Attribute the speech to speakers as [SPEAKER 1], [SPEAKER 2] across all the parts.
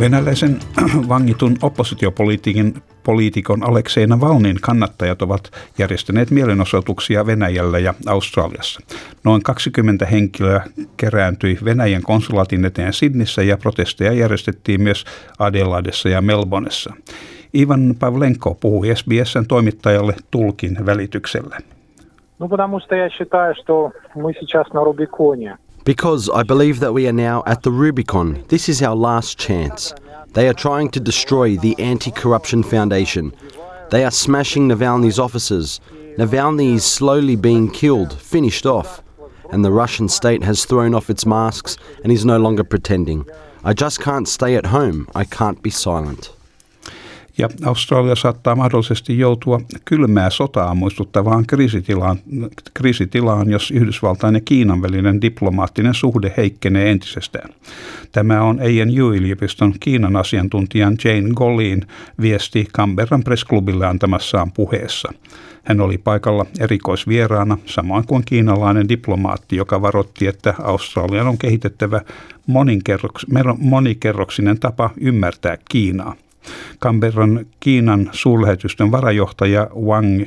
[SPEAKER 1] Venäläisen vangitun oppositiopoliitikon poliitikon Aleksei Navalnin kannattajat ovat järjestäneet mielenosoituksia Venäjällä ja Australiassa. Noin 20 henkilöä kerääntyi Venäjän konsulaatin eteen Sydnissä ja protesteja järjestettiin myös Adelaidessa ja Melbourneessa. Ivan Pavlenko puhui SBSn toimittajalle tulkin välityksellä.
[SPEAKER 2] Ну, потому что я считаю, что мы сейчас на Рубиконе.
[SPEAKER 3] Because I believe that we are now at the Rubicon. This is our last chance. They are trying to destroy the Anti Corruption Foundation. They are smashing Navalny's offices. Navalny is slowly being killed, finished off. And the Russian state has thrown off its masks and is no longer pretending. I just can't stay at home. I can't be silent.
[SPEAKER 1] Ja Australia saattaa mahdollisesti joutua kylmää sotaa muistuttavaan kriisitilaan, kriisitilaan, jos Yhdysvaltain ja Kiinan välinen diplomaattinen suhde heikkenee entisestään. Tämä on ANU-yliopiston Kiinan asiantuntijan Jane Gollin viesti Canberran pressklubille antamassaan puheessa. Hän oli paikalla erikoisvieraana, samoin kuin kiinalainen diplomaatti, joka varoitti, että Australian on kehitettävä monikerroksinen tapa ymmärtää Kiinaa. Canberran Kiinan suurlähetystön varajohtaja Wang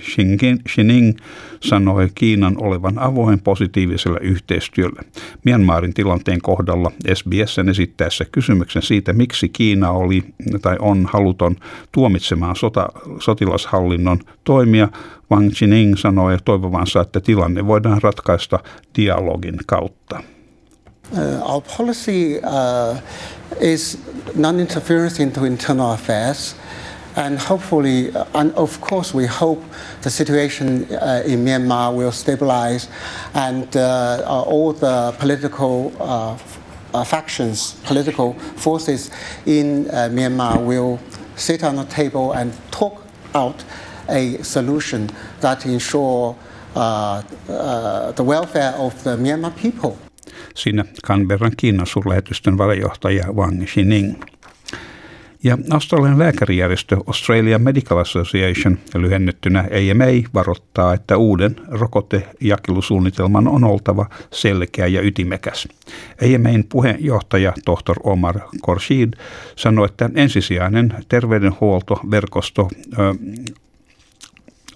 [SPEAKER 1] Xining sanoi Kiinan olevan avoin positiiviselle yhteistyölle. Myanmarin tilanteen kohdalla SBSn esittäessä kysymyksen siitä, miksi Kiina oli tai on haluton tuomitsemaan sota, sotilashallinnon toimia, Wang Xining sanoi toivovansa, että tilanne voidaan ratkaista dialogin kautta.
[SPEAKER 4] Uh, our policy uh, is non-interference into internal affairs, and hopefully, uh, and of course, we hope the situation uh, in Myanmar will stabilize, and uh, all the political factions, political forces in Myanmar will sit on the table and talk out a solution that ensure the welfare of the Myanmar people.
[SPEAKER 1] Siinä Canberran Kiinan suurlähetystön varajohtaja Wang Xining. Ja Australian lääkärijärjestö Australian Medical Association, lyhennettynä AMA, varoittaa, että uuden rokotejakelusuunnitelman on oltava selkeä ja ytimekäs. AMAin puheenjohtaja tohtor Omar Korshid sanoi, että ensisijainen terveydenhuoltoverkosto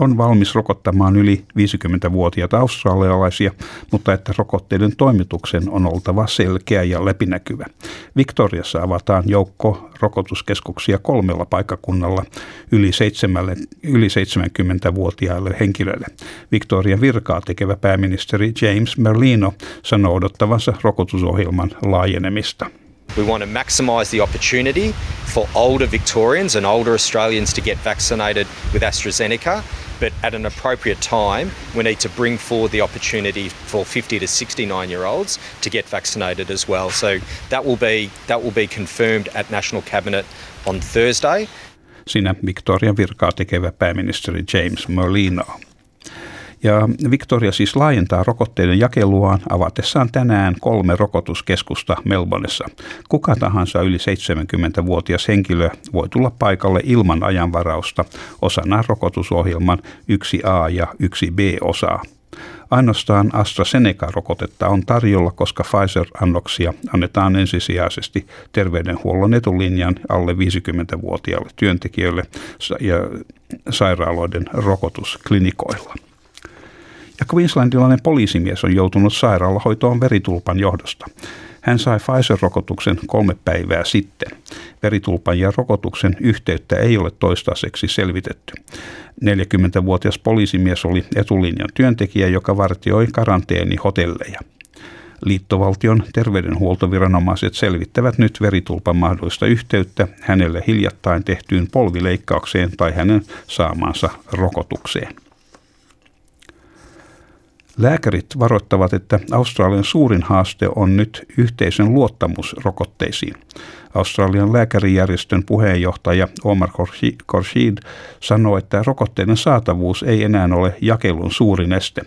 [SPEAKER 1] on valmis rokottamaan yli 50-vuotiaita australialaisia, mutta että rokotteiden toimituksen on oltava selkeä ja läpinäkyvä. Victoriassa avataan joukko rokotuskeskuksia kolmella paikkakunnalla yli, seitsemälle, yli 70-vuotiaille henkilöille. Victorian virkaa tekevä pääministeri James Merlino sanoo odottavansa rokotusohjelman laajenemista.
[SPEAKER 5] We want to maximise the opportunity for older Victorians and older Australians to get vaccinated with AstraZeneca, but at an appropriate time, we need to bring forward the opportunity for 50 to 69 year olds to get vaccinated as well. So that will be that will be confirmed at National Cabinet on Thursday.
[SPEAKER 1] Siinä Victoria virkaa tekevä pääministeri James Merlino. Ja Victoria siis laajentaa rokotteiden jakeluaan avatessaan tänään kolme rokotuskeskusta Melbourneissa. Kuka tahansa yli 70-vuotias henkilö voi tulla paikalle ilman ajanvarausta osana rokotusohjelman 1A ja 1B-osaa. Ainoastaan AstraZeneca-rokotetta on tarjolla, koska Pfizer-annoksia annetaan ensisijaisesti terveydenhuollon etulinjan alle 50-vuotiaille työntekijöille ja sairaaloiden rokotusklinikoilla. Ja Queenslandilainen poliisimies on joutunut sairaalahoitoon veritulpan johdosta. Hän sai Pfizer-rokotuksen kolme päivää sitten. Veritulpan ja rokotuksen yhteyttä ei ole toistaiseksi selvitetty. 40-vuotias poliisimies oli etulinjan työntekijä, joka vartioi karanteenihotelleja. Liittovaltion terveydenhuoltoviranomaiset selvittävät nyt veritulpan mahdollista yhteyttä hänelle hiljattain tehtyyn polvileikkaukseen tai hänen saamaansa rokotukseen. Lääkärit varoittavat, että Australian suurin haaste on nyt yhteisön luottamus rokotteisiin. Australian lääkärijärjestön puheenjohtaja Omar Khorshid sanoi, että rokotteiden saatavuus ei enää ole jakelun suurin este.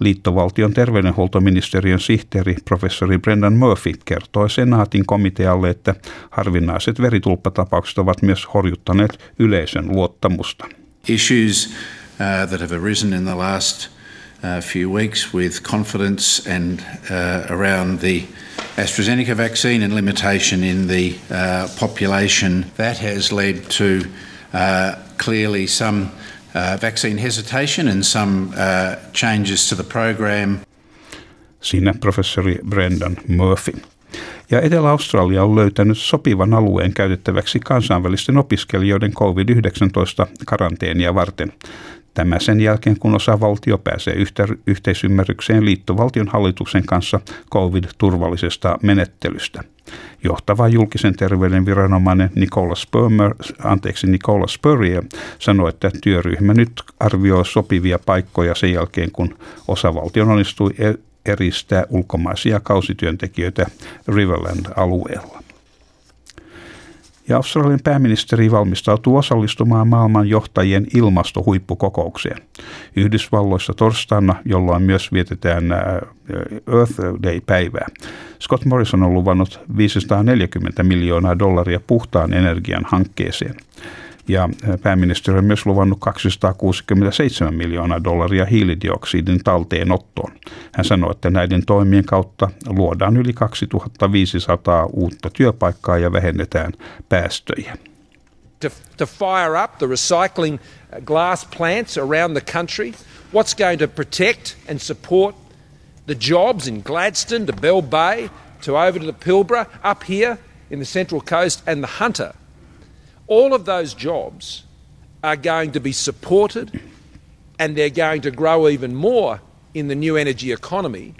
[SPEAKER 1] Liittovaltion terveydenhuoltoministeriön sihteeri professori Brendan Murphy kertoi senaatin komitealle, että harvinaiset veritulppatapaukset ovat myös horjuttaneet yleisön luottamusta.
[SPEAKER 6] Issues uh, that have arisen in the last few weeks with confidence and uh, around the AstraZeneca vaccine and limitation in the uh, population. That has led to uh, clearly some uh, vaccine hesitation and some uh, changes to the program.
[SPEAKER 1] Siinä professori Brendan Murphy. Ja Etelä-Australia on löytänyt sopivan alueen käytettäväksi kansainvälisten opiskelijoiden COVID-19 karanteenia varten. Tämä sen jälkeen, kun osavaltio pääsee yhteisymmärrykseen liittovaltion hallituksen kanssa COVID-turvallisesta menettelystä. Johtava julkisen terveyden viranomainen Nicola, Spurmer, anteeksi, Nicola Spurrier sanoi, että työryhmä nyt arvioi sopivia paikkoja sen jälkeen, kun osavaltio onnistui e- eristää ulkomaisia kausityöntekijöitä Riverland-alueella. Ja Australian pääministeri valmistautuu osallistumaan maailman johtajien ilmastohuippukokoukseen. Yhdysvalloissa torstaina, jolloin myös vietetään Earth Day-päivää. Scott Morrison on luvannut 540 miljoonaa dollaria puhtaan energian hankkeeseen ja pääministeri on myös luvannut 267 miljoonaa dollaria hiilidioksidin talteenottoon. Hän sanoi, että näiden toimien kautta luodaan yli 2500 uutta työpaikkaa ja vähennetään päästöjä.
[SPEAKER 7] To, to fire up the recycling glass plants around the country, what's going to protect and support the jobs in Gladstone to Bell Bay to over to the Pilbara, up here in the Central Coast and the Hunter – all of those jobs are going to be supported and they're going to grow even more in the new energy economy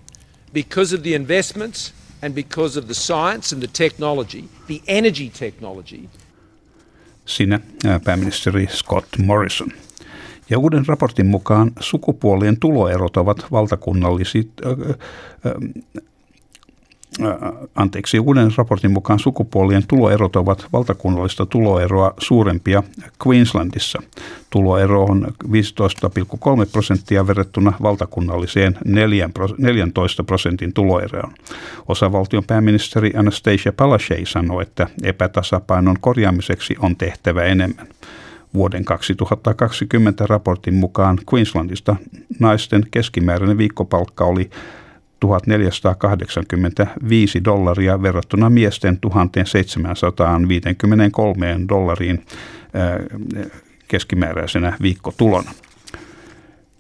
[SPEAKER 7] because of the investments and because of the science and the technology, the energy technology.
[SPEAKER 1] Sinä pääministeri Scott Morrison. Ja uuden raportin mukaan sukupuolien tuloerot ovat valtakunnalliset, anteeksi, uuden raportin mukaan sukupuolien tuloerot ovat valtakunnallista tuloeroa suurempia Queenslandissa. Tuloero on 15,3 prosenttia verrattuna valtakunnalliseen 14 prosentin tuloeroon. Osavaltion pääministeri Anastasia Palaszczuk sanoi, että epätasapainon korjaamiseksi on tehtävä enemmän. Vuoden 2020 raportin mukaan Queenslandista naisten keskimääräinen viikkopalkka oli 1485 dollaria verrattuna miesten 1753 dollariin keskimääräisenä viikkotulona.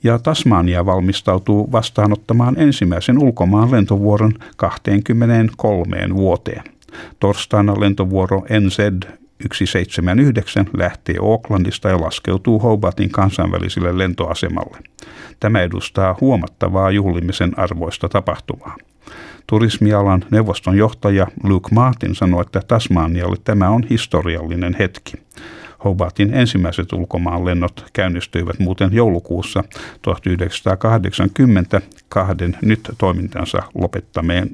[SPEAKER 1] Ja Tasmania valmistautuu vastaanottamaan ensimmäisen ulkomaan lentovuoron 23 vuoteen. Torstaina lentovuoro NZ 179 lähtee Aucklandista ja laskeutuu Hobartin kansainväliselle lentoasemalle. Tämä edustaa huomattavaa juhlimisen arvoista tapahtumaa. Turismialan neuvoston johtaja Luke Martin sanoi, että Tasmanialle tämä on historiallinen hetki. Hobartin ensimmäiset ulkomaanlennot käynnistyivät muuten joulukuussa 1980 kahden nyt toimintansa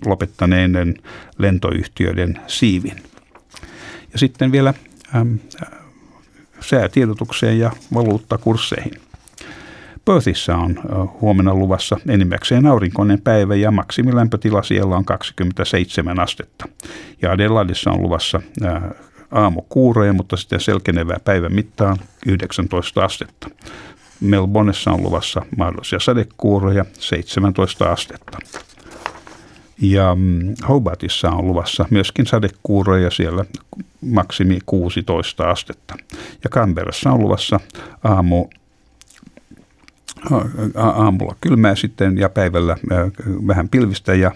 [SPEAKER 1] lopettaneiden lentoyhtiöiden siivin. Ja sitten vielä äm, säätiedotukseen ja valuuttakursseihin. Perthissä on huomenna luvassa enimmäkseen aurinkoinen päivä ja maksimilämpötila siellä on 27 astetta. Ja Adelaidissa on luvassa aamukuuroja, mutta sitten selkenevää päivän mittaan 19 astetta. Melbourneissa on luvassa mahdollisia sadekuuroja 17 astetta. Ja mm, Hobartissa on luvassa myöskin sadekuuroja siellä maksimi 16 astetta. Ja Canberrassa on luvassa aamu aamulla kylmää sitten ja päivällä vähän pilvistä ja,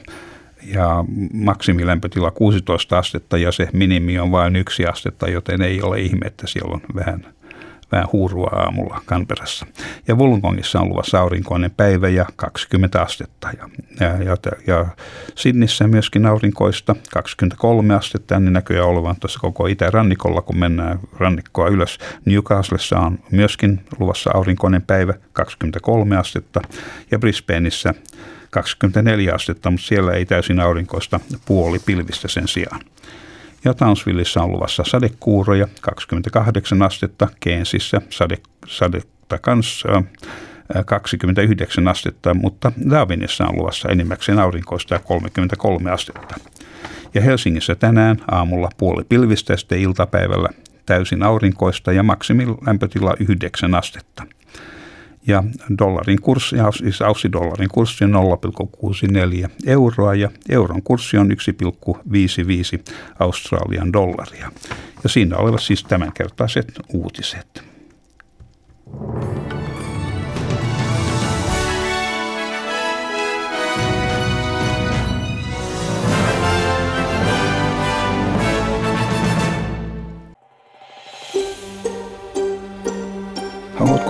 [SPEAKER 1] ja maksimilämpötila 16 astetta ja se minimi on vain yksi astetta, joten ei ole ihme, että siellä on vähän vähän huurua aamulla Canberrassa. Ja Wollongongissa on luvassa aurinkoinen päivä ja 20 astetta. Ja, ja, ja, ja Sydnissä myöskin aurinkoista 23 astetta, ja niin näköjään olevan tuossa koko itärannikolla, kun mennään rannikkoa ylös. Newcastlessa on myöskin luvassa aurinkoinen päivä 23 astetta, ja Brisbaneissa 24 astetta, mutta siellä ei täysin aurinkoista puoli pilvistä sen sijaan. Ja Townsvilleissa on luvassa sadekuuroja 28 astetta, Keensissä sade, sadetta kanssa 29 astetta, mutta Darwinissa on luvassa enimmäkseen aurinkoista ja 33 astetta. Ja Helsingissä tänään aamulla puoli pilvistä ja sitten iltapäivällä täysin aurinkoista ja maksimilämpötila 9 astetta ja dollarin kurssi, siis Aussie-dollarin kurssi on 0,64 euroa ja euron kurssi on 1,55 Australian dollaria. Ja siinä olivat siis tämänkertaiset uutiset. Haluatko